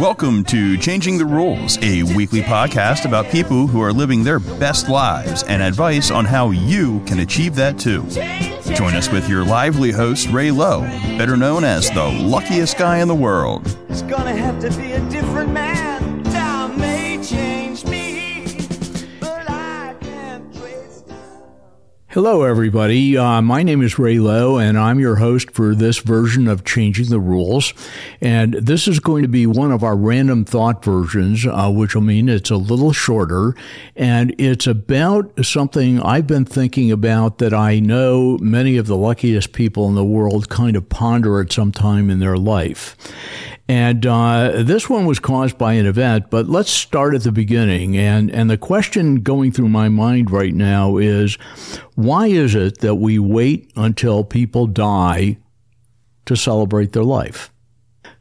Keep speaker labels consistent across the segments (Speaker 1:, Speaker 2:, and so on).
Speaker 1: Welcome to Changing the Rules, a weekly podcast about people who are living their best lives and advice on how you can achieve that too. Join us with your lively host, Ray Lowe, better known as the luckiest guy in the world.
Speaker 2: It's gonna have to be a different man.
Speaker 3: Hello, everybody. Uh, my name is Ray Lowe, and I'm your host for this version of Changing the Rules. And this is going to be one of our random thought versions, uh, which will mean it's a little shorter. And it's about something I've been thinking about that I know many of the luckiest people in the world kind of ponder at some time in their life. And uh, this one was caused by an event, but let's start at the beginning. And, and the question going through my mind right now is why is it that we wait until people die to celebrate their life?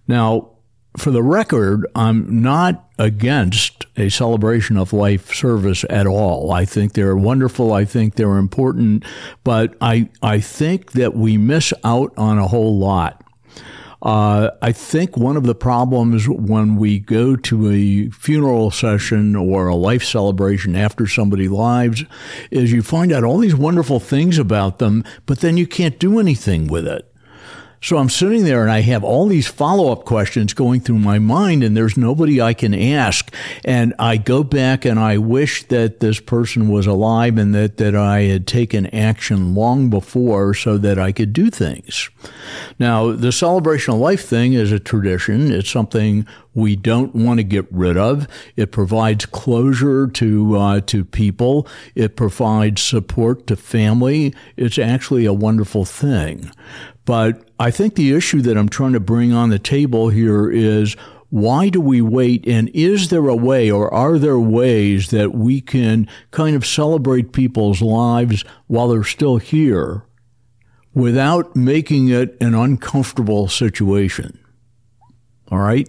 Speaker 3: Now, for the record, I'm not against a celebration of life service at all. I think they're wonderful. I think they're important, but I, I think that we miss out on a whole lot. Uh, I think one of the problems when we go to a funeral session or a life celebration after somebody lives is you find out all these wonderful things about them, but then you can't do anything with it. So I'm sitting there and I have all these follow up questions going through my mind, and there's nobody I can ask. And I go back and I wish that this person was alive and that, that I had taken action long before so that I could do things. Now, the celebration of life thing is a tradition. It's something we don't want to get rid of. It provides closure to uh, to people. It provides support to family. It's actually a wonderful thing. But I think the issue that I'm trying to bring on the table here is why do we wait? And is there a way, or are there ways that we can kind of celebrate people's lives while they're still here without making it an uncomfortable situation? All right.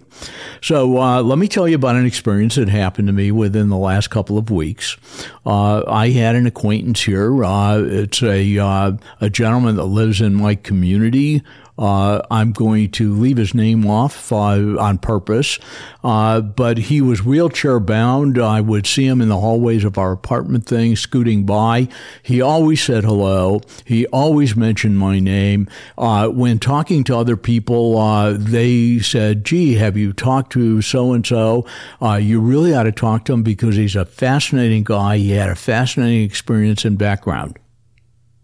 Speaker 3: So uh, let me tell you about an experience that happened to me within the last couple of weeks. Uh, I had an acquaintance here. Uh, it's a uh, a gentleman that lives in my community. Uh, I'm going to leave his name off uh, on purpose, uh, but he was wheelchair bound. I would see him in the hallways of our apartment thing, scooting by. He always said hello. He always mentioned my name. Uh, when talking to other people, uh, they said, "Gee, have you talked to so and so? You really ought to talk to him because he's a fascinating guy. He had a fascinating experience and background."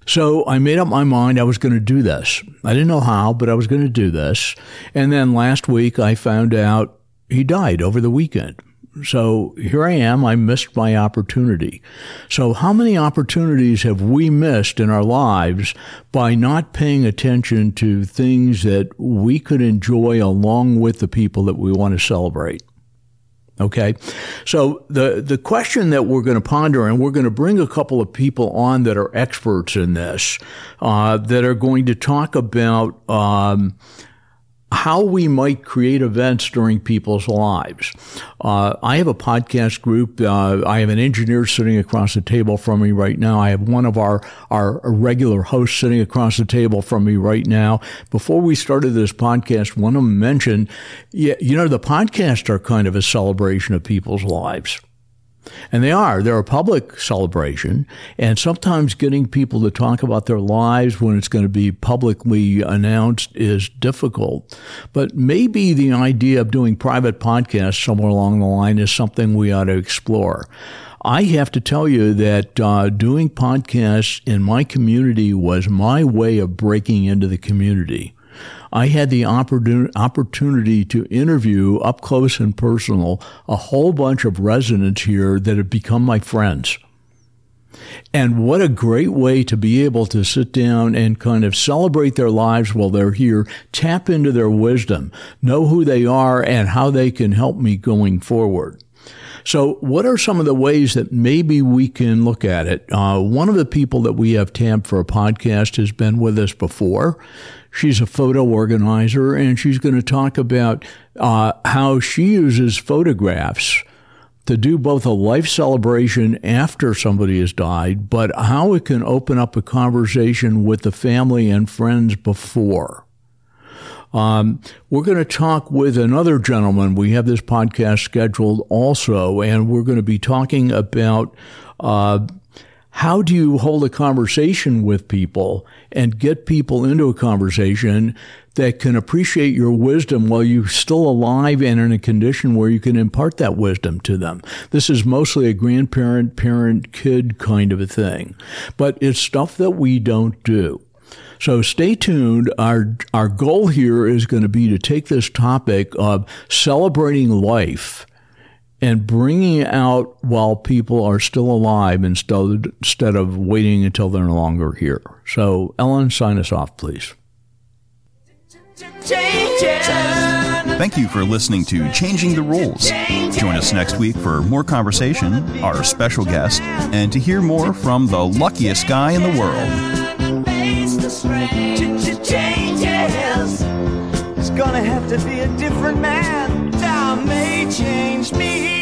Speaker 3: So I made up my mind I was going to do this. I didn't know how, but I was going to do this. And then last week I found out he died over the weekend. So here I am. I missed my opportunity. So how many opportunities have we missed in our lives by not paying attention to things that we could enjoy along with the people that we want to celebrate? Okay. So the, the question that we're going to ponder, and we're going to bring a couple of people on that are experts in this, uh, that are going to talk about, um, how we might create events during people's lives. Uh, I have a podcast group. Uh, I have an engineer sitting across the table from me right now. I have one of our, our regular hosts sitting across the table from me right now. Before we started this podcast, one of them mentioned, you know, the podcasts are kind of a celebration of people's lives. And they are. They're a public celebration. And sometimes getting people to talk about their lives when it's going to be publicly announced is difficult. But maybe the idea of doing private podcasts somewhere along the line is something we ought to explore. I have to tell you that uh, doing podcasts in my community was my way of breaking into the community. I had the opportunity to interview up close and personal a whole bunch of residents here that have become my friends. And what a great way to be able to sit down and kind of celebrate their lives while they're here, tap into their wisdom, know who they are and how they can help me going forward. So, what are some of the ways that maybe we can look at it? Uh, one of the people that we have tabbed for a podcast has been with us before. She's a photo organizer, and she's going to talk about uh, how she uses photographs to do both a life celebration after somebody has died, but how it can open up a conversation with the family and friends before. Um, we're going to talk with another gentleman. We have this podcast scheduled also, and we're going to be talking about uh, how do you hold a conversation with people and get people into a conversation that can appreciate your wisdom while you're still alive and in a condition where you can impart that wisdom to them. This is mostly a grandparent, parent, kid kind of a thing, but it's stuff that we don't do. So stay tuned. Our, our goal here is going to be to take this topic of celebrating life and bringing it out while people are still alive instead, instead of waiting until they're no longer here. So, Ellen, sign us off, please.
Speaker 1: Thank you for listening to Changing the Rules. Join us next week for more conversation, our special guest, and to hear more from the luckiest guy in the world. Strange Changes.
Speaker 2: It's gonna have to be a different man. Thou may change me.